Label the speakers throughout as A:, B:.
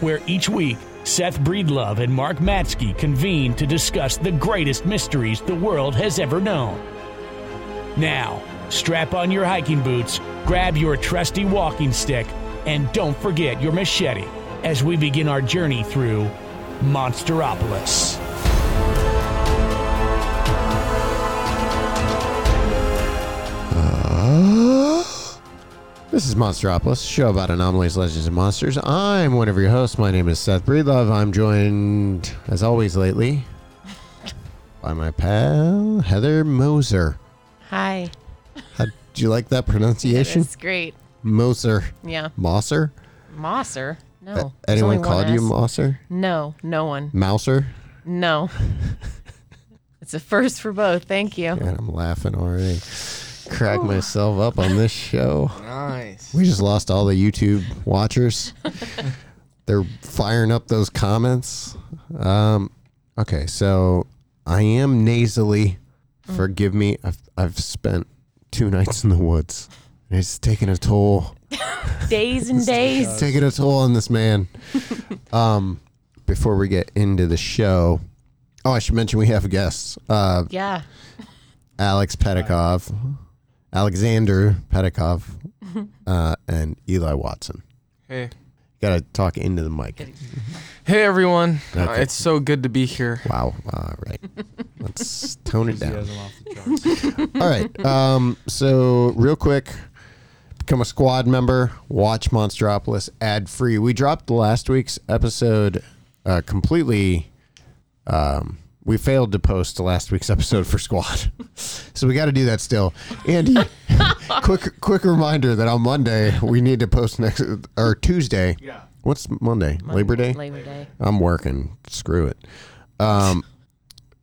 A: where each week Seth Breedlove and Mark Matsko convene to discuss the greatest mysteries the world has ever known. Now, strap on your hiking boots, grab your trusty walking stick, and don't forget your machete as we begin our journey through Monsteropolis.
B: Uh, This is Monsteropolis, a show about anomalies, legends, and monsters. I'm one of your hosts. My name is Seth Breedlove. I'm joined, as always lately, by my pal Heather Moser.
C: Hi.
B: How, do you like that pronunciation?
C: It's great.
B: Moser.
C: Yeah.
B: Mosser?
C: Mosser? No.
B: A- Anyone
C: one
B: called you. Mosser?
C: No, no one.
B: Mouser?
C: No. it's a first for both. Thank you.
B: And I'm laughing already. Crack myself up on this show.
D: Nice.
B: We just lost all the YouTube watchers. They're firing up those comments. Um, okay, so I am nasally. Forgive me. I've I've spent two nights in the woods. It's taking a toll.
C: Days and days.
B: It's taking a toll on this man. um, before we get into the show, oh, I should mention we have guests. Uh,
C: Yeah.
B: Alex Pedikov, Alexander Pedikov, uh, and Eli Watson.
D: Hey.
B: Got to talk into the mic.
D: Hey everyone. Uh,
B: Okay.
D: it's so good to be here.
B: Wow. All right. Let's tone it down.
E: Enthusiasm off the charts.
B: All right. Um, so, real quick, become a squad member, watch Monsteropolis ad free. We dropped last week's episode uh, completely. Um, we failed to post last week's episode for squad. so, we got to do that still. Andy, quick quick reminder that on Monday, we need to post next, or Tuesday.
E: Yeah.
B: What's Monday? Labor Day?
C: Labor Day.
B: I'm working. Screw it. Um,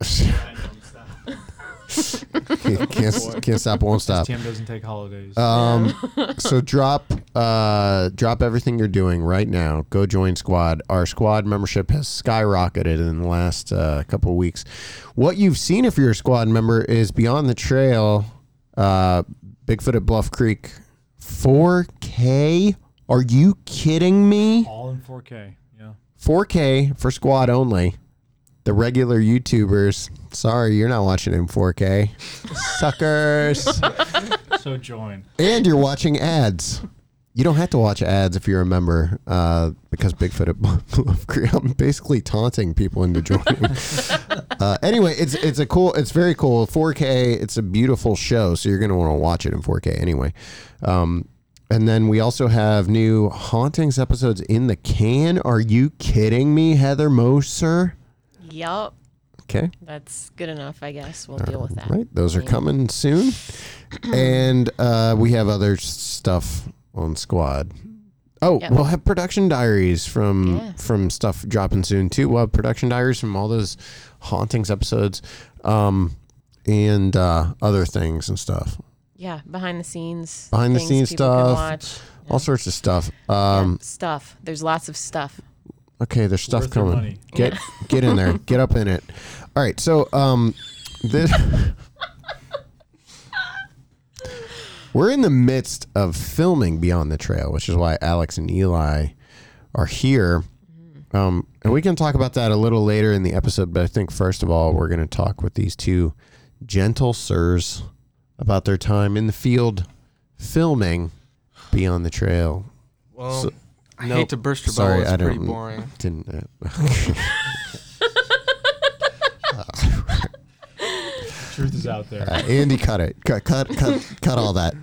B: can't, can't stop, won't stop.
E: Tim doesn't take holidays.
B: Um, so drop, uh, drop everything you're doing right now. Go join Squad. Our Squad membership has skyrocketed in the last uh, couple of weeks. What you've seen if you're a Squad member is Beyond the Trail, uh, Bigfoot at Bluff Creek, 4K. Are you kidding me?
E: All in 4K. Yeah.
B: 4K for squad only. The regular YouTubers, sorry, you're not watching in 4K. Suckers.
E: So join.
B: and you're watching ads. You don't have to watch ads if you're a member uh, because Bigfoot Creek. I'm basically taunting people into joining. uh, anyway, it's it's a cool, it's very cool. 4K. It's a beautiful show, so you're gonna want to watch it in 4K anyway. Um, and then we also have new hauntings episodes in the can. Are you kidding me, Heather Moser?
C: Yup.
B: Okay.
C: That's good enough, I guess. We'll deal with that.
B: Right. Those are coming soon. and uh, we have other stuff on Squad. Oh,
C: Yep.
B: we'll have production diaries from
C: Yeah.
B: from stuff dropping soon too. We'll have production diaries from all those hauntings episodes, um, and uh, other things and stuff.
C: Yeah, behind the scenes.
B: Behind the scenes stuff. All sorts of stuff.
C: Yeah,
B: Um,
C: stuff. There's lots of stuff.
B: Okay, there's stuff
E: Worth
B: coming.
E: money.
B: Get get in there. Get up in it. All right. So um, this we're in the midst of filming Beyond the Trail, which is why Alex and Eli are here. Um, and we can talk about that a little later in the episode. But I think first of all, we're going to talk with these two gentle sirs about their time in the field filming Beyond the Trail.
D: Well,
B: So-
D: I
B: nope.
D: hate to burst your
B: Sorry,
D: bubble. It's
B: I
D: pretty
B: don't-
D: boring.
B: Didn't. Uh,
E: Truth is out there.
B: Uh, Andy, cut it. Cut, cut, cut, cut all that.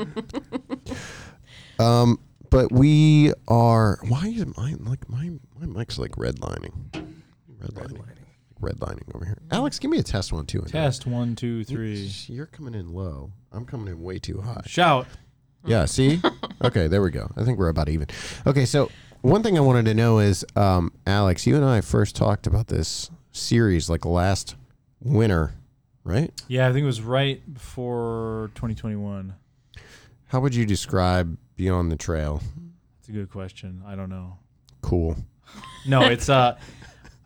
B: Um, but we are. Why is mine like my my mic's like redlining? Redlining. Redlining over here. Alex, give me a test one too.
E: Test one, two, three.
B: You're coming in low. I'm coming in way too high.
E: Shout.
B: Yeah. See. Okay. There we go. I think we're about even. Okay. So one thing I wanted to know is, um, Alex, you and I first talked about this series like last winter, right?
E: Yeah, I think it was right before 2021.
B: How would you describe Beyond the Trail?
E: It's a good question. I don't know.
B: Cool.
E: No, it's uh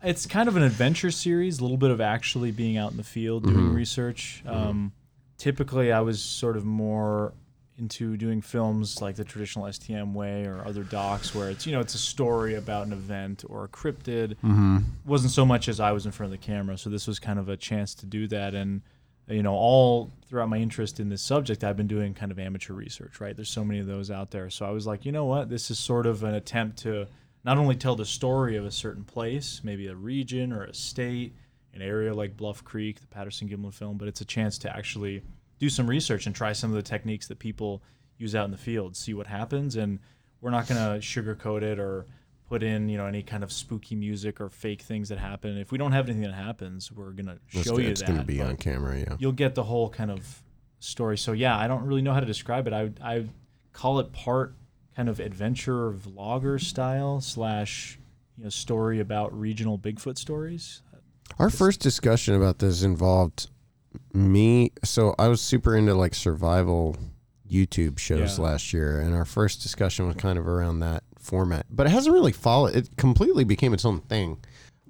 E: it's kind of an adventure series, a little bit of actually being out in the field doing
B: Mhm.
E: research. Um, typically, I was sort of more into doing films like the traditional STM way or other docs where it's you know it's a story about an event or a cryptid.
B: Mm-hmm.
E: wasn't so much as I was in front of the camera. So this was kind of a chance to do that. And, you know, all throughout my interest in this subject, I've been doing kind of amateur research, right? There's so many of those out there. So I was like, you know what? This is sort of an attempt to not only tell the story of a certain place, maybe a region or a state, an area like Bluff Creek, the Patterson Gimlin film, but it's a chance to actually do some research and try some of the techniques that people use out in the field, see what happens. And we're not going to sugarcoat it or put in you know any kind of spooky music or fake things that happen. If we don't have anything that happens, we're gonna
B: It's,
E: show you
B: it's
E: that.
B: going to be on camera, yeah.
E: You'll get the whole kind of story. So yeah, I don't really know how to describe it. I I call it part kind of adventure vlogger style slash you know story about regional Bigfoot stories.
B: Our first discussion about this involved me. So I was super into like survival YouTube shows
E: Yeah.
B: last year, and our first discussion was kind of around that format. But it hasn't really followed. It completely became its own thing.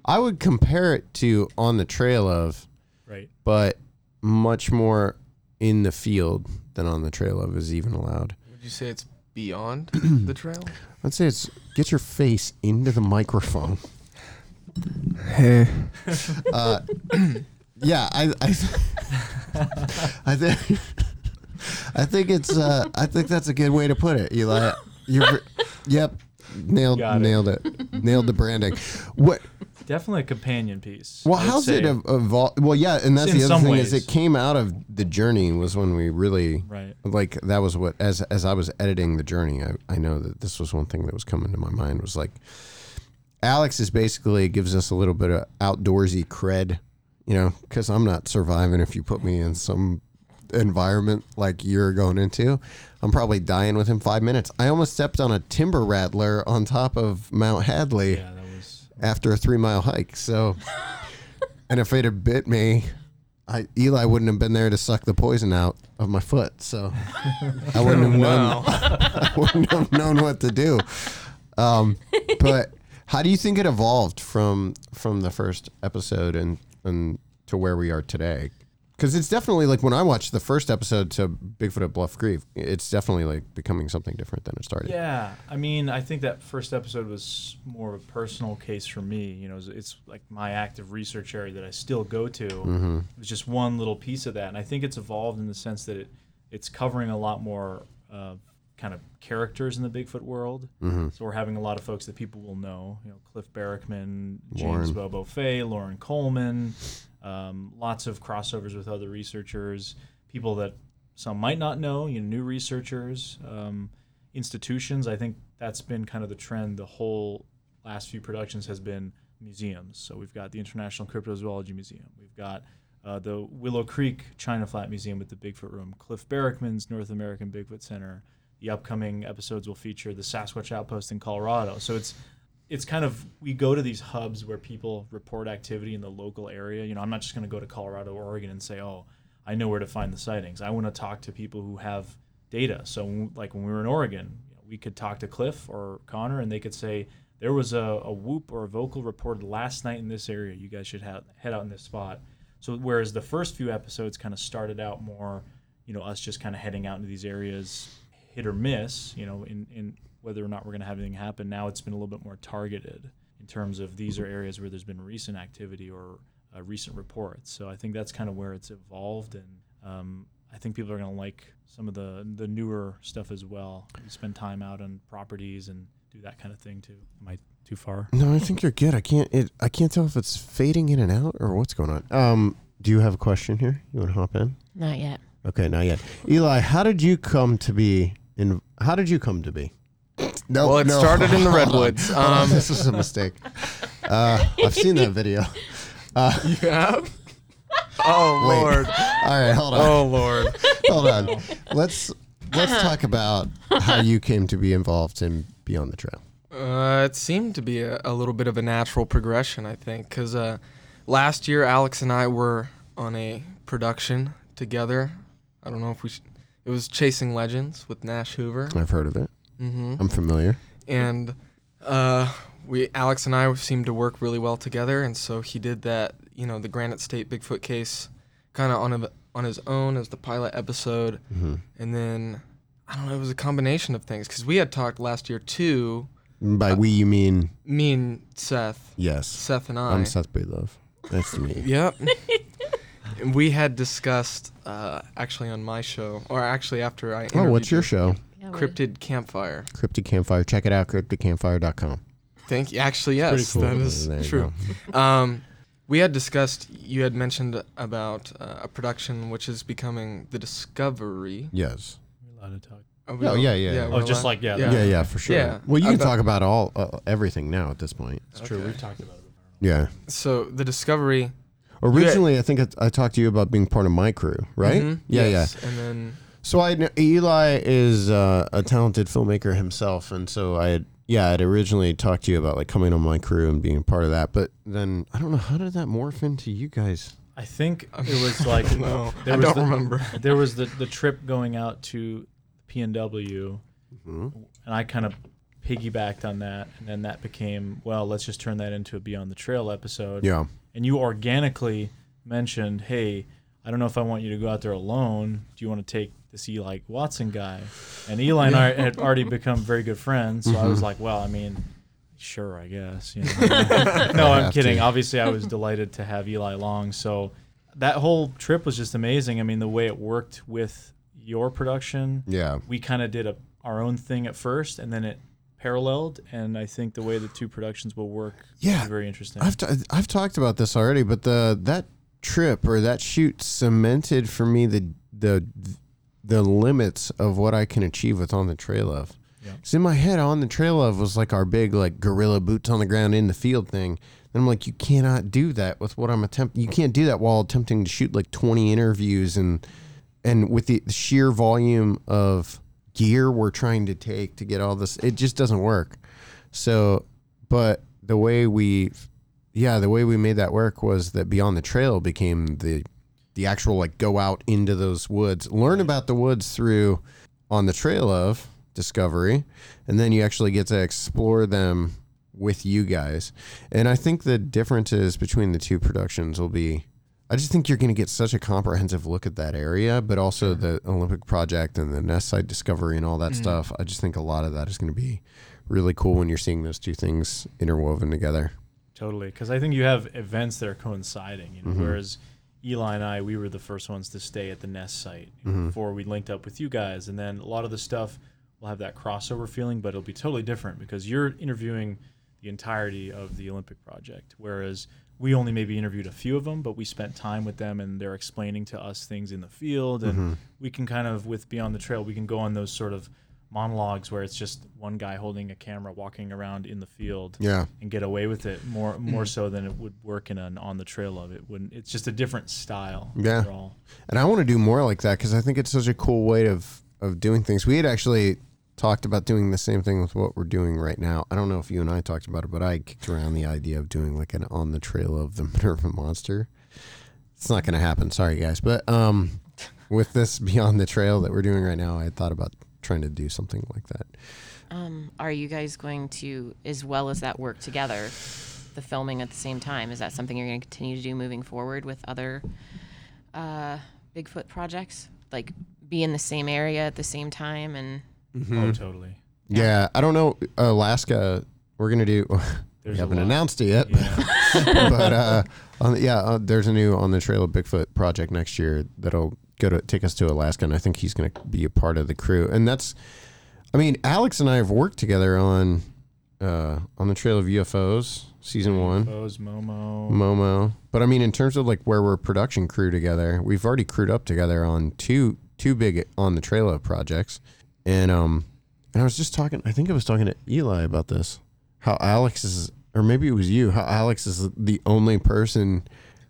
B: I would compare it to On the Trail of,
E: Right.
B: but much more in the field than On the Trail of is even allowed.
D: Would you say it's beyond the trail?
B: I'd say it's get your face into the microphone.
D: Hey.
B: Uh, yeah, I, I, I think, I think it's, uh, I think that's a good way to put it, Eli. You're, yep, nailed,
E: Got it.
B: nailed it, nailed the branding. What?
E: Definitely a companion piece.
B: Well,
E: I
B: how's it
E: say.
B: ev- evolved? Well, yeah, and that's
E: In
B: the other
E: some
B: thing is it came out of the journey was when we really
E: Right.
B: like that was what as as I was editing the journey, I, I know that this was one thing that was coming to my mind was like Alex is basically gives us a little bit of outdoorsy cred, you know, because I'm not surviving if you put me in some environment like you're going into. I'm probably dying within five minutes. I almost stepped on a timber rattler on top of Mount Hadley
E: Yeah, that was.
B: after a three mile hike. So, and if it had bit me, I Eli wouldn't have been there to suck the poison out of my foot. So I wouldn't have known. I wouldn't have known what to do. Um, but how do you think it evolved from from the first episode and and to where we are today? Because it's definitely like when I watched the first episode to Bigfoot at Bluff Creek, it's definitely like becoming something different than it started.
E: Yeah, I mean, I think that first episode was more of a personal case for me. You know, it's, it's like my active research area that I still go to.
B: Mm-hmm.
E: It was just one little piece of that, and I think it's evolved in the sense that it it's covering a lot more uh, kind of characters in the Bigfoot world.
B: Mm-hmm.
E: So we're having a lot of folks that people will know. You know, Cliff Barackman, James. Bobo Fay, Loren Coleman. Um, lots of crossovers with other researchers, people that some might not know. You know, new researchers, um, institutions. I think that's been kind of the trend. The whole last few productions has been museums. So we've got the International Cryptozoology Museum. We've got uh, the Willow Creek China Flat Museum with the Bigfoot Room. Cliff Barackman's North American Bigfoot Center. The upcoming episodes will feature the Sasquatch Outpost in Colorado. So it's it's kind of we go to these hubs where people report activity in the local area. You know, I'm not just going to go to Colorado or Oregon and say, "Oh, I know where to find the sightings." I want to talk to people who have data. So, like when we were in Oregon, you know, we could talk to Cliff or Connor, and they could say there was a, a whoop or a vocal reported last night in this area. You guys should head out in this spot. So, whereas the first few episodes kind of started out more, you know, us just kind of heading out into these areas, hit or miss, you know, in, in whether or not we're going to have anything happen. Now it's been a little bit more targeted in terms of these are areas where there's been recent activity or uh, recent reports. So I think that's kind of where it's evolved, and um, I think people are going to like some of the the newer stuff as well. We spend time out on properties and do that kind of thing too. Am I too far?
B: No, I think you're good. I can't. It, I can't tell if it's fading in and out or what's going on. Um, do you have a question here? You want to hop in?
C: Not yet.
B: Okay, not yet. Eli, how did you come to be in? How did you come to be? No,
D: Well, it
B: no.
D: started in the redwoods.
B: Hold
D: Um,
B: this is a mistake. Uh, I've seen that video. Uh,
D: You have? Oh
B: Wait.
D: lord.
B: all right, hold on,
D: Oh lord.
B: hold on. Let's let's talk about how you came to be involved in Beyond the Trail.
D: Uh, it seemed to be a, a little bit of a natural progression, I think, because uh, last year Alex and I were on a production together. I don't know if we. Sh- it was Chasing Legends with Nash Hoover.
B: I've heard of it.
D: Mm-hmm.
B: I'm familiar.
D: and uh, we Alex and I seemed to work really well together, and so he did that, you know, the Granite State Bigfoot case, kind of on a, on his own as the pilot episode,
B: Mm-hmm.
D: and then I don't know, it was a combination of things because we had talked last year too,
B: By we, you mean
D: me and Seth,
B: yes.
D: Seth and I.
B: I'm Seth Breedlove. Nice to meet you.
D: Yep. And we had discussed uh, actually on my show, or actually after I.
B: Oh, what's your show?
C: Yeah,
D: Cryptid Campfire.
B: Cryptid Campfire. Check it out, cryptidcampfire.com.
D: Thank you. Actually, yes,
E: cool.
D: that is true. Um, we had discussed. You had mentioned about uh, a production which is becoming the Discovery.
B: Yes.
E: We're allowed to talk.
B: Oh,
D: all-
B: yeah, yeah, yeah.
E: Oh, just
D: allowed-
E: like yeah,
B: Yeah, yeah, for sure.
D: Yeah.
B: Well, you can
D: About-
B: talk about all uh, everything now at this point.
E: It's true.
D: Okay.
E: We've talked about it before.
B: Yeah.
D: So the Discovery.
B: Originally, I think I, I talked to you about being part of my crew, right?
D: Mhm,
B: Yeah,
D: yes, And then
B: So I kn- Eli is uh, a talented filmmaker himself, and so I had yeah I'd originally talked to you about like coming on my crew and being part of that, but then I don't know how did that morph into you guys?
E: I think it was like
D: no,
E: there
D: I
E: was
D: don't
E: the-
D: remember.
E: there was the the trip going out to PNW,
B: Mhm.
E: and I kind of piggybacked on that, and then that became well, let's just turn that into a Beyond the Trail episode.
B: Yeah,
E: And you organically mentioned, hey, I don't know if I want you to go out there alone. Do you want to take this Eli Watson guy? And Eli and I had already become very good friends, so I was like, well, I mean. Sure, I guess. You know. no, I'm kidding.
B: to.
E: Obviously, I was delighted to have Eli along. So that whole trip was just amazing. I mean, the way it worked with your production,
B: yeah,
E: we kind of did a, our own thing at first, and then it paralleled. And I think the way the two productions will work
B: Yeah.
E: is very interesting.
B: I've t- I've talked about this already, but the that trip or that shoot cemented for me the the the limits of what I can achieve with on the trail of.
E: Yeah.
B: Cause in my head, on the trail of was like our big like guerrilla boots on the ground in the field thing. And I'm like, you cannot do that with what I'm attempting. You can't do that while attempting to shoot like 20 interviews and and with the sheer volume of gear we're trying to take to get all this, it just doesn't work. So, but the way we, yeah, the way we made that work was that Beyond the Trail became the the actual like go out into those woods, learn about the woods through on the trail of discovery, and then you actually get to explore them with you guys. And I think the differences between the two productions will be I just think you're going to get such a comprehensive look at that area, but also the Olympic project and the nest site discovery and all that stuff. I just think a lot of that is going to be really cool when you're seeing those two things interwoven together.
E: Totally, because I think you have events that are coinciding. You know,
B: Mhm.
E: whereas Eli and I, we were the first ones to stay at the Nest site
B: Mhm.
E: before we linked up with you guys, and then a lot of the stuff will have that crossover feeling, but it'll be totally different because you're interviewing the entirety of the Olympic project, whereas we only maybe interviewed a few of them, but we spent time with them and they're explaining to us things in the field, and
B: Mhm.
E: we can kind of with Beyond the Trail, we can go on those sort of monologues where it's just one guy holding a camera walking around in the field
B: Yeah.
E: and get away with it more more so than it would work in an on the trail of it wouldn't it's just a different style
B: Yeah.
E: overall.
B: And I want to do more like that because I think it's such a cool way of of doing things. We had actually talked about doing the same thing with what we're doing right now. I don't know if you and I talked about it, but I kicked around the idea of doing like an on the trail of the Minerva monster. It's not going to happen. Sorry, guys. But um, with this beyond the trail that we're doing right now, I thought about trying to do something like that.
C: Um, are you guys going to, as well as that, work together, the filming at the same time? Is that something you're going to continue to do moving forward with other uh, Bigfoot projects? Like be in the same area at the same time and
E: Oh, totally.
B: Yeah, I don't know. Alaska, we're going to do. we
E: There's a
B: haven't announced it yet.
E: Yeah.
B: but uh, on the, yeah, uh, there's a new on the trail of Bigfoot project next year that'll go to take us to Alaska, and I think he's going to be a part of the crew. And that's, I mean, Alex and I have worked together on uh, on the trail of UFOs season one,
E: Foes, Momo.
B: Momo. But I mean, in terms of like where we're production crew together, we've already crewed up together on two two big on the trail of projects, and um, and I was just talking. I think I was talking to Eli about this. How Alex is, or maybe it was you. How Alex is the only person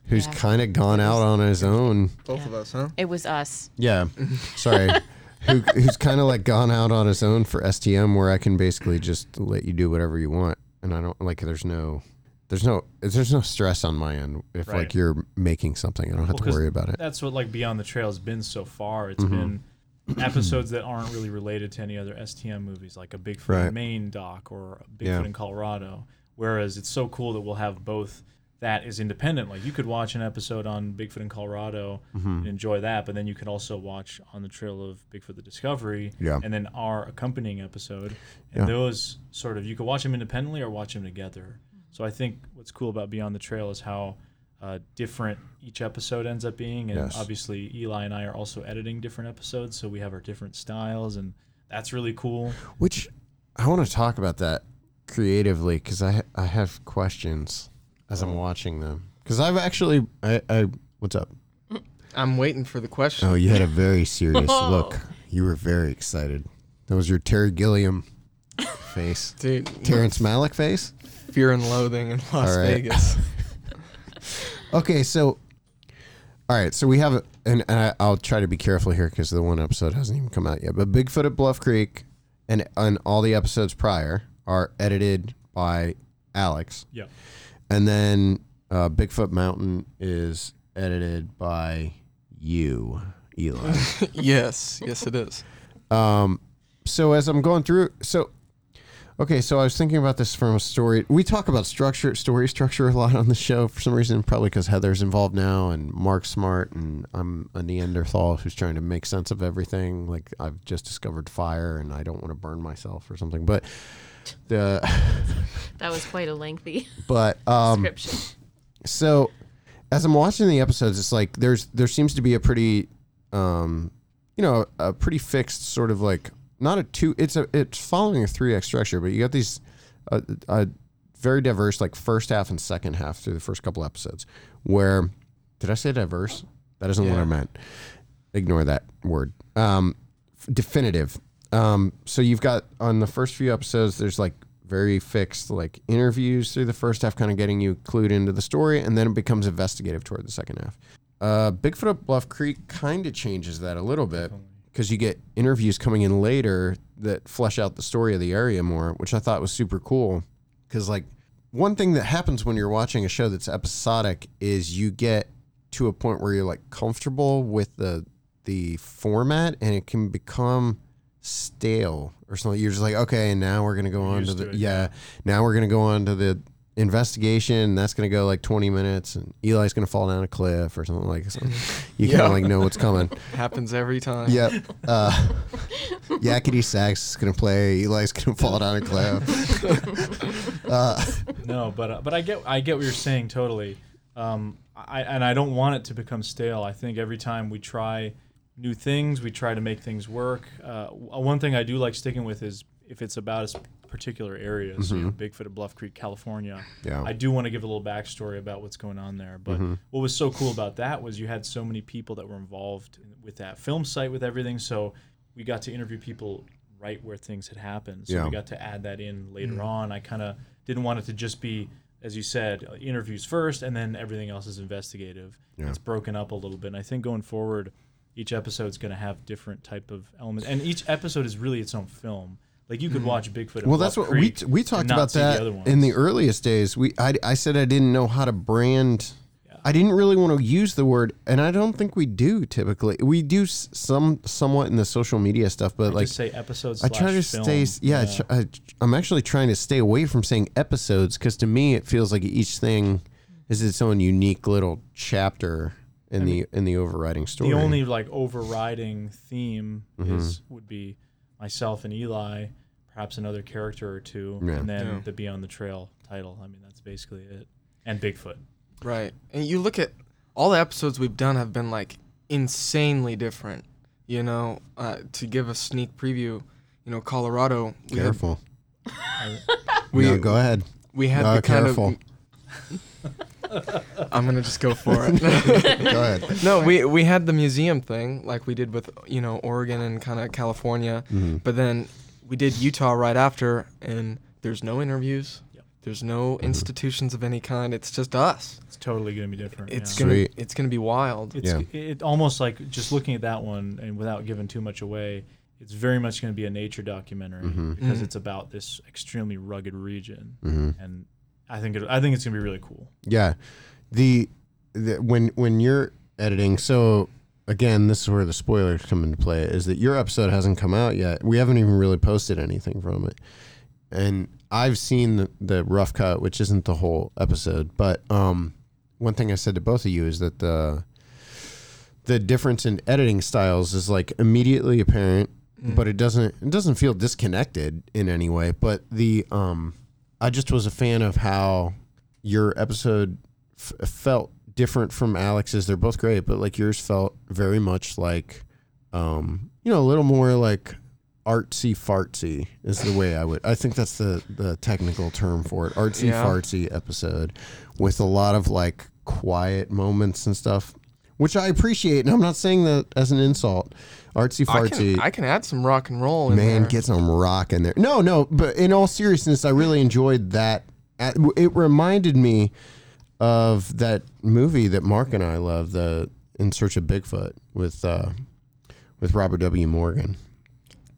B: who's
C: Yeah.
B: kind of gone out on his own.
D: Both
C: Yeah.
D: of us, huh?
C: it was us.
B: Yeah, sorry. who, who's kind of like gone out on his own for STM, where I can basically just let you do whatever you want, and I don't like. There's no, there's no, there's no stress on my end if
E: Right.
B: like you're making something. I don't have
E: Well,
B: to
E: 'cause
B: worry about it.
E: That's what like Beyond the Trail has been so far. It's
B: Mm-hmm.
E: been episodes that aren't really related to any other STM movies, like a Bigfoot
B: Right.
E: in Maine doc or a Bigfoot
B: Yeah.
E: in Colorado. Whereas it's so cool that we'll have both. That is independent. Like you could watch an episode on Bigfoot in Colorado
B: Mm-hmm.
E: and enjoy that, but then you could also watch on the trail of Bigfoot the Discovery,
B: Yeah.
E: and then our accompanying episode. And
B: Yeah.
E: those sort of you could watch them independently or watch them together. So I think what's cool about Beyond the Trail is how uh, different each episode ends up being, and
B: Yes.
E: obviously Eli and I are also editing different episodes, so we have our different styles, and that's really cool.
B: Which I want to talk about that creatively because I I have questions as I'm watching them because I've actually I, I what's up?
D: I'm waiting for the question.
B: Oh, you had a very serious look. You were very excited. That was your Terry Gilliam face.
D: Dude,
B: Terrence Malick face.
D: Fear and Loathing in Las
B: All right.
D: Vegas.
B: Okay, so all right, so we have, and, and I, I'll try to be careful here because the one episode hasn't even come out yet. But Bigfoot at Bluff Creek, and and all the episodes prior are edited by Alex,
E: Yeah,
B: and then uh, Bigfoot Mountain is edited by you, Eli.
D: yes, yes, it is.
B: Um, so as I'm going through, so okay, so I was thinking about this from a story. We talk about structure, story structure a lot on the show for some reason, probably because Heather's involved now and Mark's smart, and I'm a Neanderthal who's trying to make sense of everything. Like I've just discovered fire, and I don't want to burn myself or something. But the
C: That was quite a lengthy
B: but um,
C: description.
B: so as I'm watching the episodes, it's like there's there seems to be a pretty, um, you know, a pretty fixed sort of like not a two. It's a it's following a three act structure, but you got these, uh, uh, very diverse like first half and second half through the first couple episodes. Where did I say diverse? That isn't what I meant. Ignore that word. Um, definitive. Um, so you've got on the first few episodes, there's like very fixed like interviews through the first half, kind of getting you clued into the story, and then it becomes investigative toward the second half. Uh, Bigfoot Bluff Creek kind of changes that a little bit because you get interviews coming in later that flesh out the story of the area more, which I thought was super cool. Because like one thing that happens when you're watching a show that's episodic is you get to a point where you're like comfortable with the the format and it can become stale or something. You're just like, okay, and now we're gonna go on to
E: used
B: the
E: to it,
B: yeah, now we're gonna go on to the investigation. And that's gonna go like 20 minutes, and Eli's gonna fall down a cliff or something like that. You kind of like know what's coming.
D: Happens every time.
B: Yep. Uh, Yakety Sax is gonna play. Eli's gonna fall down a cliff. uh,
E: no, but uh, but I get I get what you're saying totally. Um, I and I don't want it to become stale. I think every time we try new things, we try to make things work. Uh, one thing I do like sticking with is if it's about a particular area, so you mm-hmm. know, Bigfoot at Bluff Creek, California.
B: Yeah.
E: I do want to give a little backstory about what's going on there. But mm-hmm. what was so cool about that was you had so many people that were involved in, with that film site with everything. So we got to interview people right where things had happened. So
B: Yeah.
E: we got to add that in later mm. on. I kind of didn't want it to just be, as you said, uh, interviews first, and then everything else is investigative.
B: Yeah.
E: It's broken up a little bit. And I think going forward, each episode is going to have different type of elements, and each episode is really its own film. Like you could watch Bigfoot. at
B: well, that's
E: Bluff
B: what we
E: Creek
B: we
E: and
B: talked
E: not
B: about
E: see
B: that
E: the other
B: in the earliest days. We I, I said I didn't know how to brand. I didn't really want to use the word, and I don't think we do typically. We do s- some somewhat in the social media stuff, but
E: I
B: like
E: just say episodes.
B: I try to stay. s- Yeah, I tr- I, I'm actually trying to stay away from saying episodes because to me it feels like each thing is its own unique little chapter in the in the overriding story.
E: the only like overriding theme
B: Mm-hmm.
E: is would be myself and Eli, perhaps another character or two,
B: Yeah.
E: and then
D: Yeah.
E: the Beyond the Trail title. I mean, that's basically it. And Bigfoot.
D: Right. And you look at all the episodes we've done have been like insanely different. You know, uh, to give a sneak preview, you know, Colorado. We had,
B: careful.
D: we,
B: no, go ahead.
D: we had
B: No,
D: the kind
B: careful.
D: of. I'm gonna just go for it.
B: Go ahead.
D: no, we we had the museum thing like we did with you know Oregon and kind of California,
B: Mm-hmm.
D: but then we did Utah right after, and there's no interviews.
E: Yep.
D: There's no institutions of any kind. It's just us.
E: It's totally gonna be different.
D: It's
E: yeah.
D: gonna
B: Sweet.
D: it's gonna be wild.
E: It's
B: Yeah.
E: it almost like just looking at that one and without giving too much away, it's very much going to be a nature documentary because
D: Mhm.
E: it's about this extremely rugged region,
B: hmm
E: and I think it, I think it's going to be really cool.
B: Yeah, the, the when when you're editing, so again, this is where the spoilers come into play. Is that your episode hasn't come out yet? We haven't even really posted anything from it, and I've seen the, the rough cut, which isn't the whole episode. But um, one thing I said to both of you is that the the difference in editing styles is like immediately apparent but it doesn't it doesn't feel disconnected in any way but the um i just was a fan of how your episode f- felt different from alex's they're both great but like yours felt very much like um you know a little more like artsy fartsy is the way i would i think that's the the technical term for it artsy
D: Yeah.
B: fartsy episode with a lot of like quiet moments and stuff which i appreciate and i'm not saying that as an insult artsy
D: I can, I can add some rock and roll in
B: Man,
D: there.
B: get some rock in there. No, no, but in all seriousness, I really enjoyed that. It reminded me of that movie that Mark and I love, the In Search of Bigfoot with uh, with Robert W. Morgan.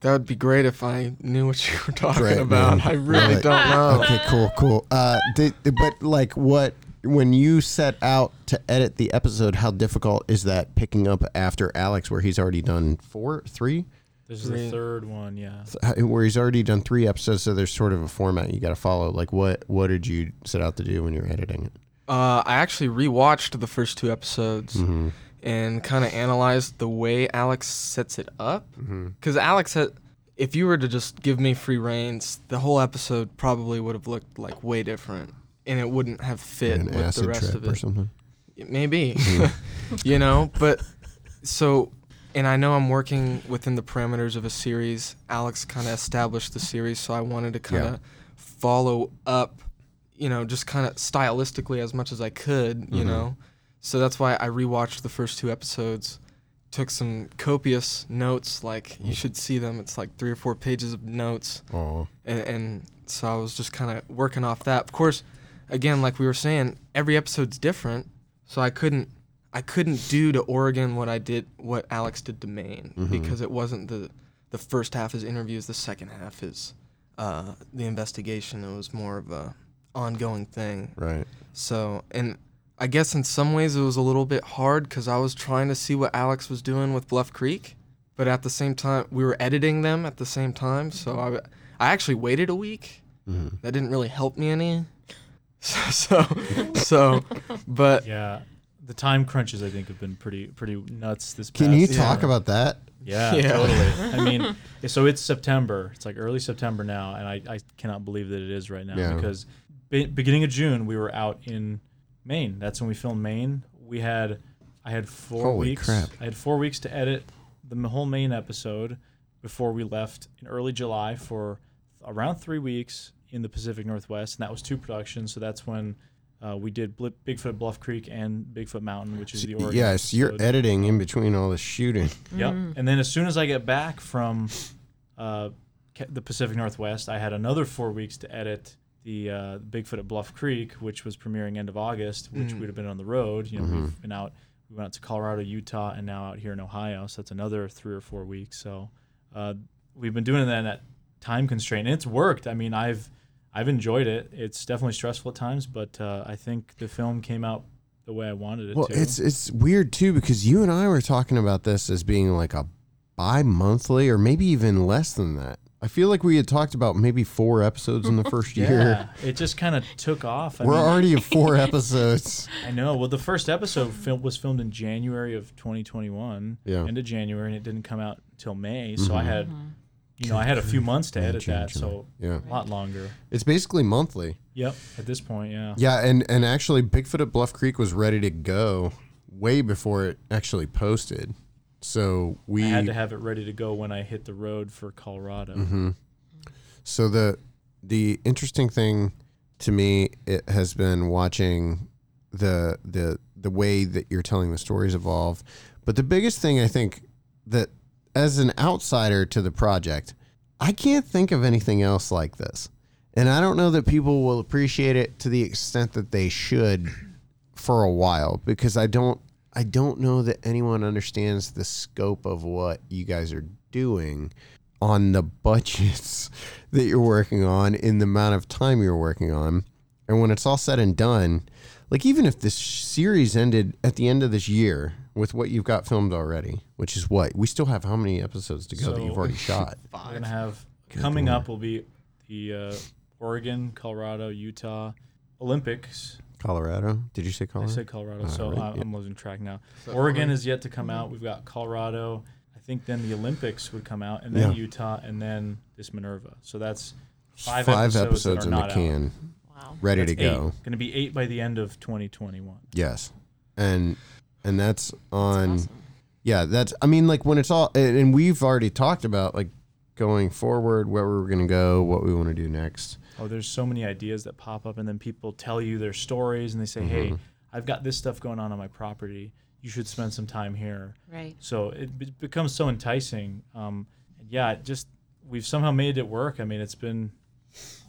D: that would be great if I knew what you were talking
B: Great,
D: about.
B: man.
D: I really
B: Really.
D: don't know.
B: Okay, cool, cool. Uh, did, but like, what when you set out to edit the episode, how difficult is that picking up after Alex, where he's already done four, three?
E: This is
D: Three.
E: the third one, yeah.
B: uh, where he's already done three episodes, so there's sort of a format you got to follow. Like, what what did you set out to do when you were editing it?
D: Uh, I actually rewatched the first two episodes
B: Mm-hmm.
D: and kind of analyzed the way Alex sets it up.
B: Mm-hmm.
D: Because Alex had, if you were to just give me free reins, the whole episode probably would have looked like way different, and it wouldn't have fit
B: An
D: with the rest of
B: or
D: it.
B: something.
D: Maybe,
B: Mm-hmm.
D: you know. But so, and I know I'm working within the parameters of a series. Alex kind of established the series, so I wanted to kind of
B: Yeah.
D: follow up, you know, just kind of stylistically as much as I could, you
B: Mhm.
D: know. So that's why I rewatched the first two episodes. Took some copious notes, like you should see them. It's like three or four pages of notes
B: Oh,
D: and, and so I was just kind of working off that. Of course, again, like we were saying, every episode's different, so I couldn't I couldn't do to Oregon what I did what Alex did to Maine
B: Mhm.
D: because it wasn't the the first half is interviews, the second half is uh, the investigation. It was more of a ongoing thing.
B: right.
D: So and I guess in some ways it was a little bit hard because I was trying to see what Alex was doing with Bluff Creek, but at the same time we were editing them at the same time. So I, I actually waited a week.
B: Mm-hmm.
D: That didn't really help me any. So so, so but
E: Yeah, the time crunches I think have been pretty pretty nuts this.
B: Can you
E: summer.
B: talk about that?
E: Yeah,
D: Yeah.
E: totally. I mean, so it's September. It's like early September now, and I, I cannot believe that it is right now
B: Yeah.
E: because be, beginning of June we were out in Maine. That's when we filmed Maine. We had I had four
B: Holy
E: weeks.
B: crap.
E: I had four weeks to edit the whole Maine episode before we left in early July for around three weeks in the Pacific Northwest, and that was two productions. So that's when. Uh, we did Bli- Bigfoot Bluff Creek and Bigfoot Mountain, which is the Oregon.
B: Yes, you're
E: episode.
B: editing in between all the shooting.
E: Yep. And then as soon as I get back from uh, the Pacific Northwest, I had another four weeks to edit the uh, Bigfoot at Bluff Creek, which was premiering end of August, which
D: Mm.
E: would have been on the road. You know,
B: Mhm.
E: we've been out. We went out to Colorado, Utah, and now out here in Ohio. So that's another three or four weeks. So uh, we've been doing that at time constraint, and it's worked. I mean, I've I've enjoyed it. It's definitely stressful at times, but uh, I think the film came out the way I wanted it
B: Well,
E: to.
B: it's it's weird too because you and I were talking about this as being like a bi-monthly or maybe even less than that. I feel like we had talked about maybe four episodes in the first year.
E: yeah, it just kind of took off. I
B: We're
E: mean,
B: already at four episodes.
E: I know. Well, the first episode film was filmed in January of 2021,
B: Yeah.
E: end of January, and it didn't come out until May. So I
B: Mhm.
E: had, you know, I had a few months to
B: Yeah,
E: edit that, so
B: Yeah.
E: a lot longer.
B: It's basically monthly.
E: Yep. At this point, yeah.
B: Yeah, and and actually Bigfoot at Bluff Creek was ready to go way before it actually posted. So we
E: I had to have it ready to go when I hit the road for Colorado.
B: Mhm. So the the interesting thing to me it has been watching the the the way that you're telling the stories evolve. But the biggest thing I think that as an outsider to the project, I can't think of anything else like this. and I don't know that people will appreciate it to the extent that they should for a while because I don't I don't know that anyone understands the scope of what you guys are doing on the budgets that you're working on in the amount of time you're working on. And when it's all said and done, like even if this series ended at the end of this year with what you've got filmed already, which is what we still have how many episodes to go that you've already shot?
E: We're gonna have coming
B: lord.
E: up will be the uh, Oregon, Colorado, Utah Olympics.
B: Colorado? Did you say Colorado?
E: I
B: Colorado?
E: said Colorado,
B: Uh,
E: so
B: right,
E: I-
B: yeah.
E: I'm losing track now.
D: So
E: Oregon
D: Oregon-
E: is yet to come out. We've got Colorado. I think then the Olympics would come out, and then
B: Yeah.
E: Utah, and then this Minerva. So that's five,
B: Five
E: episodes,
B: episodes,
E: that
B: in
E: are
B: the
E: not
B: can,
C: Wow.
B: ready
E: Out.
B: to
E: That's
B: go.
E: Going to be eight by the end of 2021.
B: Yes, and and that's on.
C: Awesome.
B: Yeah, that's. I mean, like when it's all, and and we've already talked about like going forward, where we're gonna go, what we want to do next.
E: Oh, there's so many ideas that pop up, and then people tell you their stories, and they say, "Hey, I've got this stuff going on on my property. You should spend some time here."
C: Right.
E: So it be- becomes so enticing. Um, yeah, just we've somehow made it work. I mean, it's been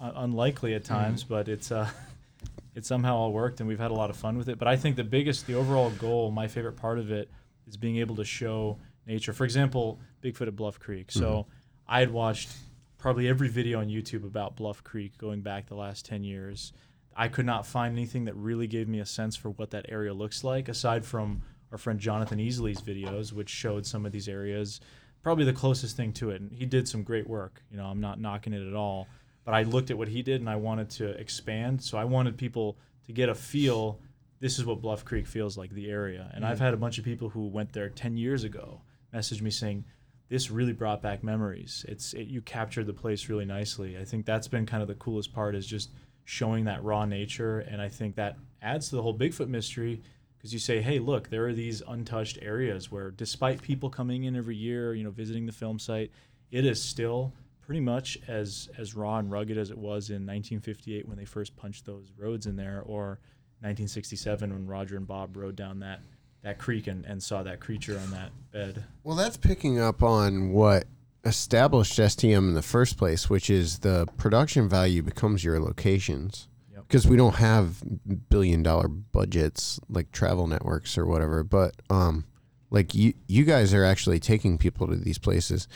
E: uh, unlikely at times, but it's uh, it somehow all worked, and we've had a lot of fun with it. But I think the biggest, the overall goal, my favorite part of it, is being able to show nature. For example, Bigfoot at Bluff Creek. So I had watched probably every video on YouTube about Bluff Creek going back the last 10 years. I could not find anything that really gave me a sense for what that area looks like, aside from our friend Jonathan Easley's videos, which showed some of these areas. Probably the closest thing to it. And he did some great work. You know, I'm not knocking it at all. But I looked at what he did and I wanted to expand. So I wanted people to get a feel this is what Bluff Creek feels like, the area. And I've mm. had a bunch of people who went there 10 years ago message me saying, this really brought back memories. It's it, you captured the place really nicely. I think that's been kind of the coolest part is just showing that raw nature, and I think that adds to the whole Bigfoot mystery because you say, hey, look, there are these untouched areas where, despite people coming in every year, you know, visiting the film site, it is still pretty much as as raw and rugged as it was in 1958 when they first punched those roads in there, or 1967 when Roger and Bob rode down that that creek and, and saw that creature on that bed.
B: Well, that's picking up on what established STM in the first place, which is the production value becomes your locations.
E: Yep.
B: Because we don't have billion dollar budgets like travel networks or whatever, but um, like you you guys are actually taking people to these places.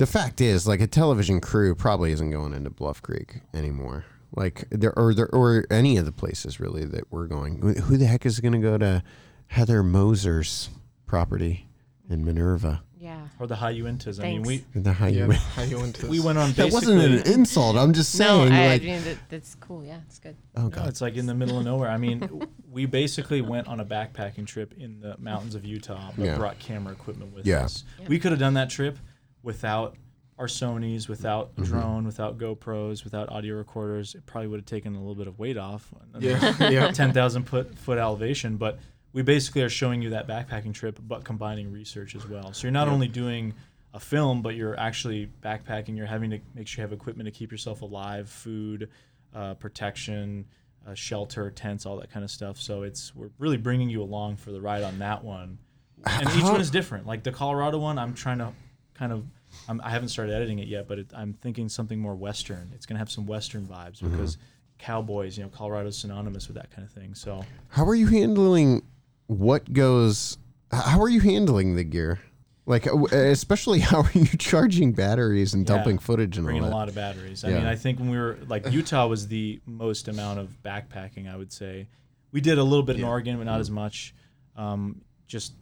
B: The fact is, like a television crew probably isn't going into Bluff Creek anymore. Like there or there or any of the places really that we're going. Who- Who the heck is going to go to Heather Moser's property in Minerva?
C: Yeah.
E: Or the high Uintas. I mean, we
B: The how you
D: Yeah, how you
E: we went on
B: that wasn't an insult. I'm just
C: No,
B: saying,
C: I,
B: like,
C: I mean that, that's cool. Yeah, it's good.
B: oh
E: No,
B: god,
E: it's like in the middle of nowhere. I mean, we basically went on a backpacking trip in the mountains of Utah, but
B: Yeah.
E: brought camera equipment with
B: Yeah.
E: us.
C: Yep.
E: We could have done that trip without our Sony's, without
B: Mm-hmm.
E: drone, without GoPros, without audio recorders. It probably would have taken a little bit of weight off.
D: Yeah, yeah.
E: ten thousand foot foot elevation, but we basically are showing you that backpacking trip, but combining research as well. So you're not only doing a film, but you're actually backpacking. You're having to make sure you have equipment to keep yourself alive, food, uh, protection, uh, shelter, tents, all that kind of stuff. So it's we're really bringing you along for the ride on that one, and each one is different. Like the Colorado one, I'm trying to kind of. I'm, I haven't started editing it yet, but it, I'm thinking something more Western. It's gonna have some Western vibes
B: Mm-hmm.
E: because cowboys, you know, Colorado's synonymous with that kind of thing. So
B: how are you handling what goes? How are you handling the gear? Like, uh, especially how are you charging batteries and
E: Yeah,
B: dumping footage and all
E: bringing
B: that?
E: a lot of batteries. I
B: Yeah.
E: mean, I think when we were like Utah was the most amount of backpacking. I would say we did a little bit in Oregon, but not
B: Mm.
E: as much. Um, just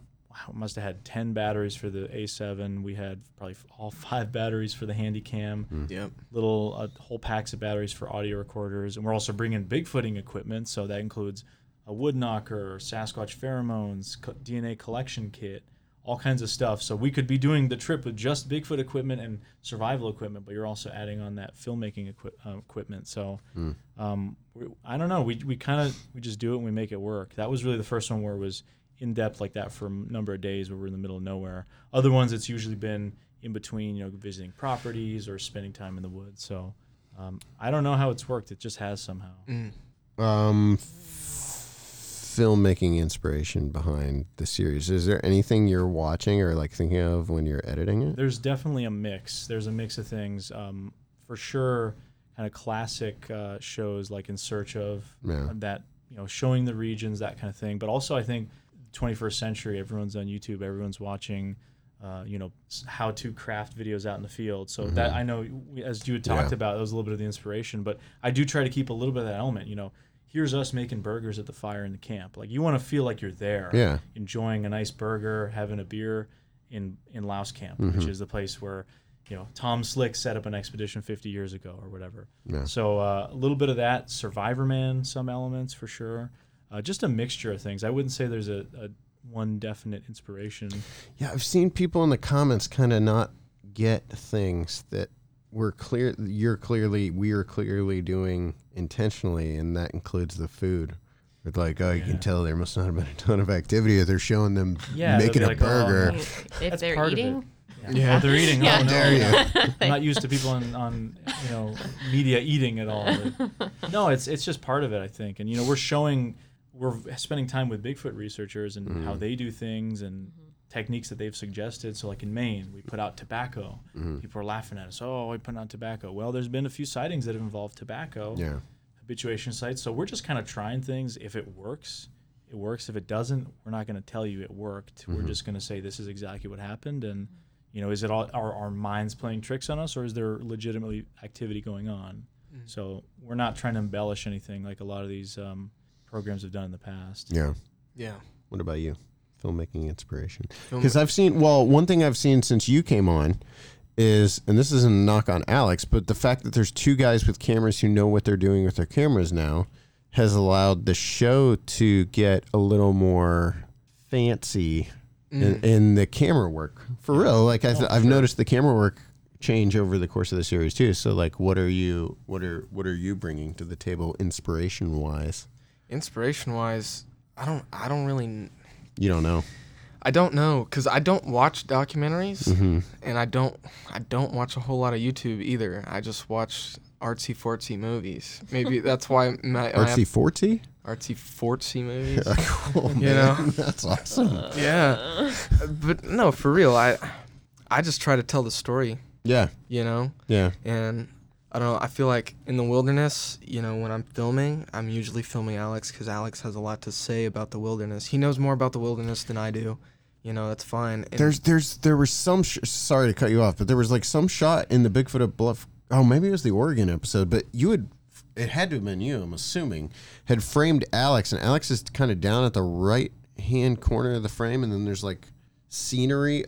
E: wow, must have had ten batteries for the A7. We had probably all five batteries for the Handycam.
B: Mm.
D: Yep.
E: Little uh, whole packs of batteries for audio recorders, and we're also bringing bigfooting equipment. So that includes a wood knocker, Sasquatch pheromones, co- DNA collection kit, all kinds of stuff. So we could be doing the trip with just Bigfoot equipment and survival equipment, but you're also adding on that filmmaking equi- uh, equipment. So um, we, I don't know. We, we kind of we just do it and we make it work. That was really the first one where it was in depth like that for a number of days where we're in the middle of nowhere. Other ones it's usually been in between, you know, visiting properties or spending time in the woods. So um, I don't know how it's worked. It just has somehow.
B: um, filmmaking inspiration behind the series. Is there anything you're watching or like thinking of when you're editing it?
E: There's definitely a mix. There's a mix of things. Um, for sure, kind of classic uh, shows like In Search of
B: Yeah.
E: that you know showing the regions that kind of thing. But also I think 21st century everyone's on YouTube, everyone's watching. Uh, you know how to craft videos out in the field. So that I know, as you had talked
B: Mm-hmm. Yeah.
E: about, that was a little bit of the inspiration. But I do try to keep a little bit of that element. You know, here's us making burgers at the fire in the camp. Like you want to feel like you're there,
B: Yeah.
E: enjoying a nice burger, having a beer in in Laos camp, which
B: Mm-hmm.
E: is the place where you know Tom Slick set up an expedition 50 years ago or whatever.
B: Yeah.
E: So uh, a little bit of that, Survivor Man, some elements for sure. Uh, just a mixture of things. I wouldn't say there's a, a one definite inspiration.
B: Yeah, I've seen people in the comments kind of not get things that we're clear. You're clearly, we are clearly doing intentionally, and that includes the food. It's like, oh, you can tell there must not have been a ton of activity. Or they're showing them
E: Yeah,
B: making a
E: like, oh,
B: burger.
C: If
E: That's
C: they're
E: part of it.
C: eating,
E: Yeah, Oh, they're eating.
C: Yeah.
E: Oh, no,
B: Dare
E: no. I'm not used to people on, on you know media eating at all. But no, it's it's just part of it, I think. And you know, we're showing we're spending time with Bigfoot researchers and how mm. they do things and mm-hmm. techniques that they've suggested. So, like in Maine, we put out tobacco. Mm-hmm. People are laughing at us. Oh, we put out tobacco. Well, there's been a few sightings that have involved tobacco
B: Yeah,
E: habituation sites. So we're just kind of trying things. If it works, it works. If it doesn't, we're not going to tell you it worked. We're mm-hmm. just going to say this is exactly what happened. And you know, is it all are our minds playing tricks on us, or is there legitimately activity going on? Mm. So we're not trying to embellish anything like a lot of these um, programs have done in the past.
B: yeah.
D: Yeah.
B: What about you? Filmmaking inspiration. Because I've seen, well, one thing I've seen since you came on is, and this isn't a knock on Alex, but the fact that there's two guys with cameras who know what they're doing with their cameras now has allowed the show to get a little more fancy in, mm. in the camera work. For real, like I th- I've oh, noticed the camera work change over the course of the series too. So like, what are you, what are, what are you bringing to the table, inspiration wise?
D: Inspiration wise, I don't I don't really
B: You don't know.
D: I don't know cuz I don't watch documentaries
B: Mm-hmm.
D: and I don't I don't watch a whole lot of YouTube either. I just watch artsy fortsy movies. Maybe that's why my
B: RC forty.
D: artsy fortsy movies.
B: cool,
D: You know?
B: that's awesome.
D: yeah. But no, for real, I I just try to tell the story,
B: Yeah,
D: you know?
B: yeah,
D: And I don't know. I feel like in the wilderness, you know, when I'm filming, I'm usually filming Alex because Alex has a lot to say about the wilderness. He knows more about the wilderness than I do. You know, that's fine. And
B: There's, there's, there was some. Sh- sorry to cut you off, but there was like some shot in the Bigfoot of Bluff. Oh, maybe it was the Oregon episode, but you had. It had to have been you. I'm assuming had framed Alex, and Alex is kind of down at the right hand corner of the frame, and then there's like scenery,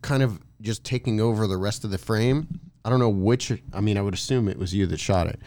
B: kind of just taking over the rest of the frame. I don't know which. I mean, I would assume it was you that shot it,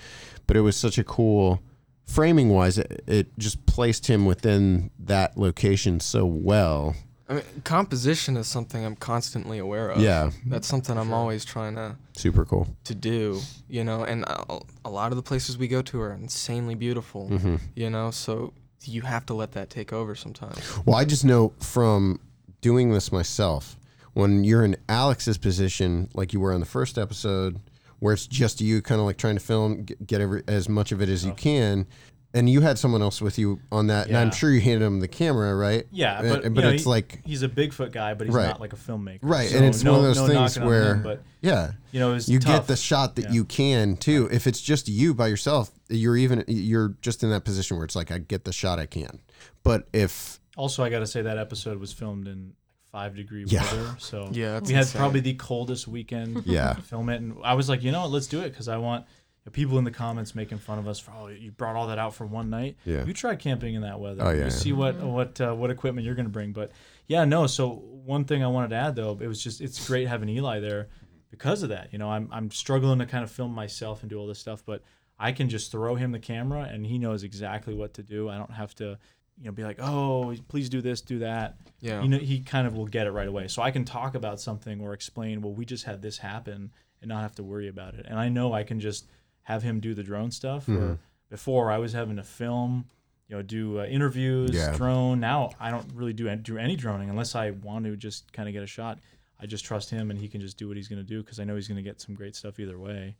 B: but it was such a cool framing wise. It, it just placed him within that location so well.
D: I mean, composition is something I'm constantly aware of.
B: Yeah.
D: that's something I'm always trying to
B: Super cool.
D: to do. You know, and a, a lot of the places we go to are insanely beautiful.
B: Mm-hmm.
D: You know, so you have to let that take over sometimes.
B: Well, I just know from doing this myself, when you're in Alex's position, like you were on the first episode, where it's just you kind of like trying to film, get every, as much of it as you can. And you had someone else with you on that, and I'm sure you handed him the camera, right?
E: Yeah, but,
B: but
E: know,
B: it's
E: he-
B: like
E: he's a Bigfoot guy, but he's
B: Right.
E: not like a filmmaker.
B: right,
E: So
B: and it's
E: no,
B: one of those
E: no
B: things
E: knocking on
B: where,
E: him, but
B: yeah,
E: you know, it's
B: you
E: tough.
B: get the shot that
E: Yeah.
B: you can too. If it's just you by yourself, you're even you're just in that position where it's like I get the shot I can. But if
E: Also, I got to say that episode was filmed in five degree
B: Yeah.
E: weather, so
D: Yeah, that's
E: we had
D: insane.
E: probably the coldest weekend
B: Yeah.
E: to film it, and I was like, you know what, let's do it because I want people in the comments making fun of us for oh you brought all that out for one night.
B: Yeah.
E: you try camping in that weather.
B: Oh, yeah,
E: you
B: yeah.
E: see what what uh, what equipment you're going to bring, but yeah, no. So one thing I wanted to add though, it was just it's great having Eli there because of that. You know, I'm I'm struggling to kind of film myself and do all this stuff, but I can just throw him the camera and he knows exactly what to do. I don't have to, you know, be like, oh, please do this, do that.
D: Yeah.
E: You know, he kind of will get it right away. So I can talk about something or explain, well, we just had this happen and not have to worry about it. And I know I can just have him do the drone stuff. Or before I was having to film, you know, do uh, interviews,
B: Yeah.
E: drone. Now I don't really do do any droning unless I want to just kind of get a shot. I just trust him and he can just do what he's going to do because I know he's going to get some great stuff either way.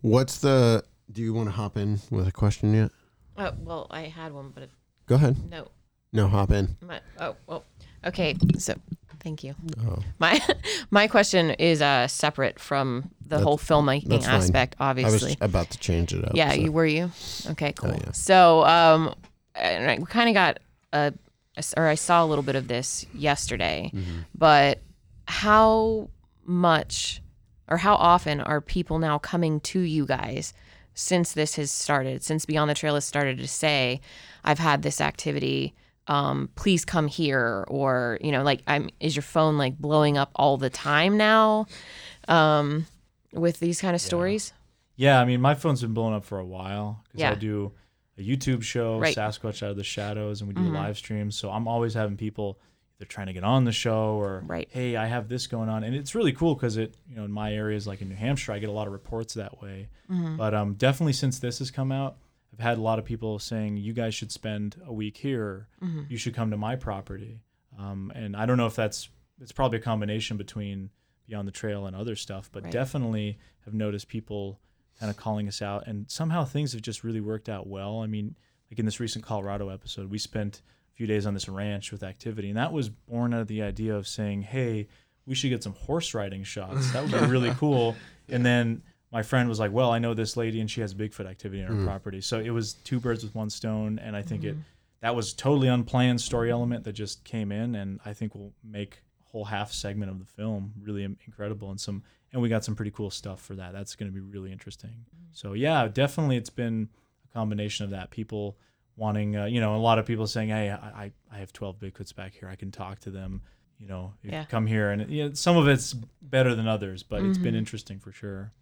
B: what's the do you want to hop in with a question yet?
C: Oh, well, I had one, but it,
B: Go ahead.
C: no.
B: No, hop in.
C: My, oh, well. Okay, so thank you.
B: Oh.
C: My my question is uh separate from the
B: That-
C: whole filmmaking
B: that's
C: aspect,
B: I
C: obviously.
B: was about to change it up.
C: yeah,
B: so.
C: you were you? Okay, cool.
B: yeah.
C: So, um, I, we kind of got a, or I saw a little bit of this yesterday,
B: Mm-hmm.
C: but how much or how often are people now coming to you guys since this has started, since Beyond the Trail has started to say, I've had this activity. Um, please come here, or you know, like, I'm is your phone like blowing up all the time now, um, with these kind of stories?
E: Yeah, I mean, my phone's been blowing up for a while because
C: Yeah.
E: I do a YouTube show,
C: Right. Mm-hmm.
E: Sasquatch Out of the Shadows, and we do live streams. So I'm always having people either trying to get on the show or,
C: Right.
E: hey, I have this going on, and it's really cool because it, you know, in my areas like in New Hampshire, I get a lot of reports that way.
C: Mm-hmm.
E: But um, definitely since this has come out, I've had a lot of people saying you guys should spend a week here.
C: Mm-hmm.
E: You should come to my property. Um, and I don't know if that's it's probably a combination between Beyond the Trail and other stuff, but
C: Right.
E: definitely have noticed people kind of calling us out, and somehow things have just really worked out well. I mean, like in this recent Colorado episode, we spent few days on this ranch with activity, and that was born out of the idea of saying, "Hey, we should get some horse riding shots. That would be really cool." And then my friend was like, "Well, I know this lady, and she has Bigfoot activity on her hmm. property." So it was two birds with one stone, and I think it mm-hmm. that was totally unplanned story element that just came in, and I think will make whole half segment of the film really incredible and some and we got some pretty cool stuff for that. That's going to be really interesting. Mm-hmm. So yeah, definitely it's been a combination of that. People wanting, uh, you know, a lot of people saying, "Hey, I, I I have 12 Bigfoots back here. I can talk to them." You know, you
C: Yeah.
E: come here, and you know, some of it's better than others, but it's been interesting for sure.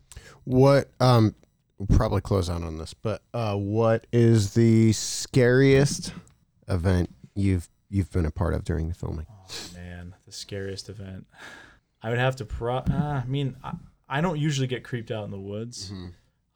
B: What um we'll probably close out on this, but uh what is the scariest event you've you've been a part of during the filming?
E: Oh man, the scariest event. I would have to pro. Uh, I mean, I, I don't usually get creeped out in the woods.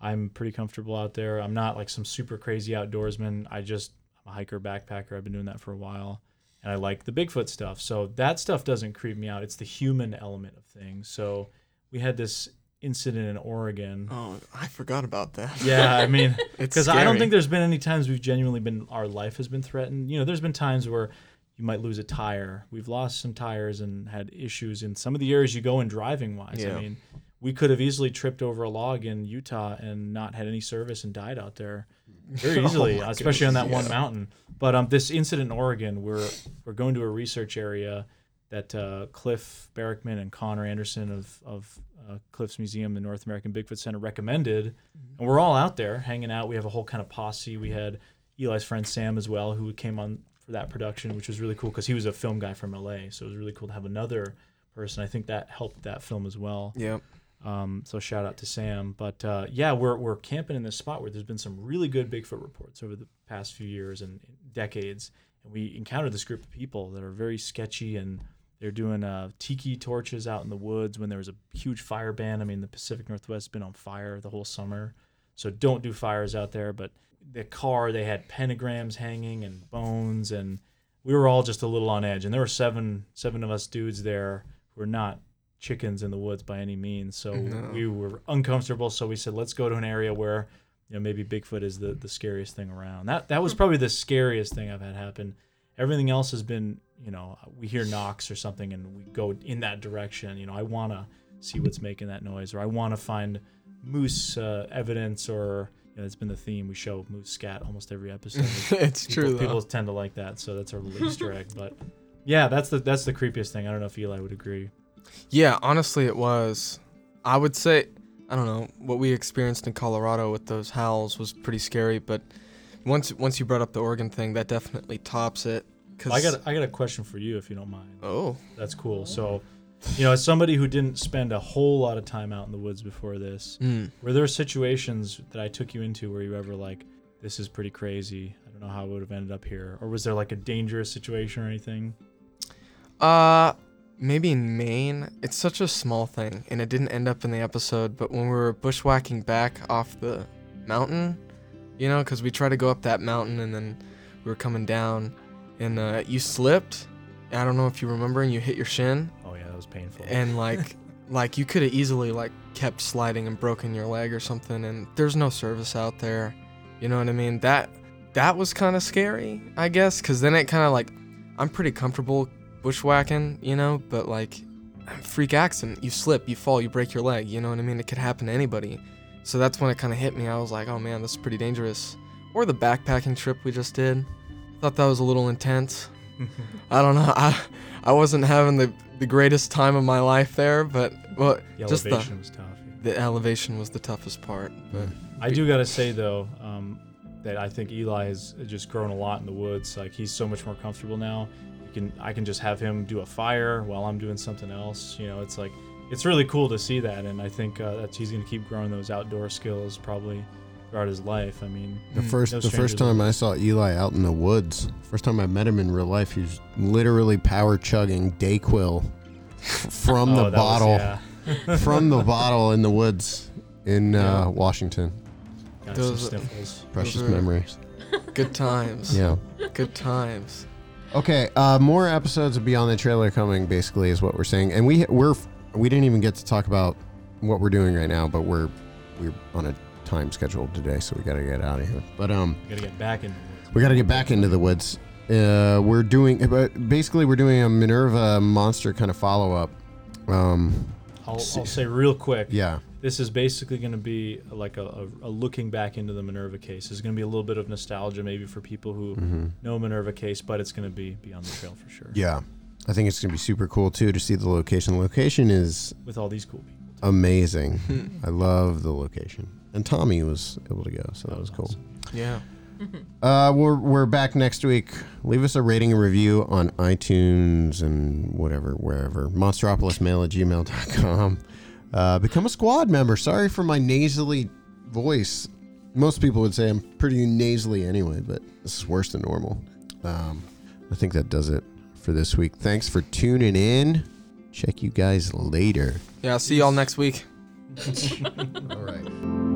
E: I'm pretty comfortable out there. I'm not like some super crazy outdoorsman. I just I'm a hiker backpacker. I've been doing that for a while, and I like the Bigfoot stuff. So that stuff doesn't creep me out. It's the human element of things. So we had this incident in Oregon.
D: Oh, I forgot about that.
E: Yeah, I mean, because I don't think there's been any times we've genuinely been our life has been threatened. You know, there's been times where you might lose a tire. We've lost some tires and had issues in some of the areas you go in driving wise.
D: Yeah.
E: I mean, we could have easily tripped over a log in Utah and not had any service and died out there very easily,
D: Oh
E: especially on that
D: goodness,
E: one mountain. But um, this incident in Oregon, we're we're going to a research area that uh, Cliff Barackman and Connor Anderson of of uh, Cliff's Museum, the North American Bigfoot Center, recommended, and we're all out there hanging out. We have a whole kind of posse. We had Eli's friend Sam as well, who came on for that production, which was really cool because he was a film guy from LA, so it was really cool to have another person. I think that helped that film as well.
D: Yep.
E: Um, so shout out to Sam. But uh, yeah, we're we're camping in this spot where there's been some really good Bigfoot reports over the past few years and decades, and we encountered this group of people that are very sketchy and they're doing uh, tiki torches out in the woods when there was a huge fire ban. I mean, the Pacific Northwest has been on fire the whole summer, so don't do fires out there. But the car, they had pentagrams hanging and bones, and we were all just a little on edge. And there were seven seven of us dudes there who were not chickens in the woods by any means. So we were uncomfortable. So we said, let's go to an area where, you know, maybe Bigfoot is the, the scariest thing around. That that was probably the scariest thing I've had happen. Everything else has been, you know, we hear knocks or something and we go in that direction. You know, I want to see what's making that noise, or I want to find moose uh, evidence, or you know, it's been the theme. We show moose scat almost every episode.
D: it's
E: people,
D: true though.
E: People tend to like that, so that's our little Easter egg. But yeah, that's the that's the creepiest thing. I don't know if Eli would agree.
D: Yeah, honestly, it was. I would say, I don't know, what we experienced in Colorado with those howls was pretty scary. But once once you brought up the Oregon thing, that definitely tops it. Cause
E: I got I got a question for you if you don't mind.
D: oh,
E: That's cool. So, you know, as somebody who didn't spend a whole lot of time out in the woods before this,
D: mm.
E: were there situations that I took you into where you ever like, this is pretty crazy. I don't know how I would have ended up here, or was there like a dangerous situation or anything?
D: uh, maybe in Maine. It's such a small thing, and it didn't end up in the episode. But when we were bushwhacking back off the mountain, you know, because we tried to go up that mountain and then we were coming down, and uh, you slipped. I don't know if you remember, and you hit your shin.
E: Oh yeah, that was painful.
D: and like like you could have easily like kept sliding and broken your leg or something and there's no service out there you know what i mean that that was kind of scary i guess because then it kind of like i'm pretty comfortable bushwhacking, you know, but like freak accident, you slip, you fall, you break your leg, you know what I mean? It could happen to anybody. So that's when it kind of hit me. I was like, oh man, this is pretty dangerous. Or the backpacking trip we just did. I thought that was a little intense. I don't know. I I wasn't having the the greatest time of my life there, but well,
E: The
D: just the
E: elevation was tough.
D: the elevation was the toughest part. But
E: I do gotta say though um, that I think Eli has just grown a lot in the woods. Like he's so much more comfortable now. You can I can just have him do a fire while I'm doing something else. You know, it's like it's really cool to see that, and I think uh, that he's gonna keep growing those outdoor skills probably throughout his life. I mean,
B: The first
E: no
B: the first
E: to
B: time I saw Eli out in the woods, first time I met him in real life, he was literally power chugging Dayquil f- from
E: Oh,
B: the
E: that was-
B: bottle
E: yeah.
B: from the bottle in the woods in
D: Yeah.
B: uh, Washington.
E: Got
D: Those-
E: some.
B: Precious
D: are-
B: memories.
D: good times.
B: Yeah.
D: Good times.
B: Okay, uh, more episodes of Beyond the Trailer coming. Basically, is what we're saying, and we we're we didn't even get to talk about what we're doing right now, but we're we're on a time schedule today, so we got to get out of here. But um,
E: Gotta get back in.
B: we got to get back into the woods. Uh, we're doing, but basically, we're doing a Minerva monster kind of follow up. Um,
E: I'll, I'll say real quick.
B: yeah,
E: This is basically going to be like a, a, a looking back into the Minerva case. There's going to be a little bit of nostalgia maybe for people who know Minerva case, but it's going to be beyond the trail for sure.
B: yeah. I think it's gonna be super cool too to see the location. The location is
E: With all these cool people.
B: amazing. I love the location, and Tommy was able to go, so that was cool.
D: Yeah.
B: Uh, we're we're back next week. Leave us a rating and review on iTunes and whatever, wherever. Monstropolismail at gmail.com. Uh, become a squad member. Sorry for my nasally voice. Most people would say I'm pretty nasally anyway, but this is worse than normal. Um, I think that does it for this week. Thanks for tuning in. Check you guys later.
D: Yeah. I'll see y'all next week.
B: All right.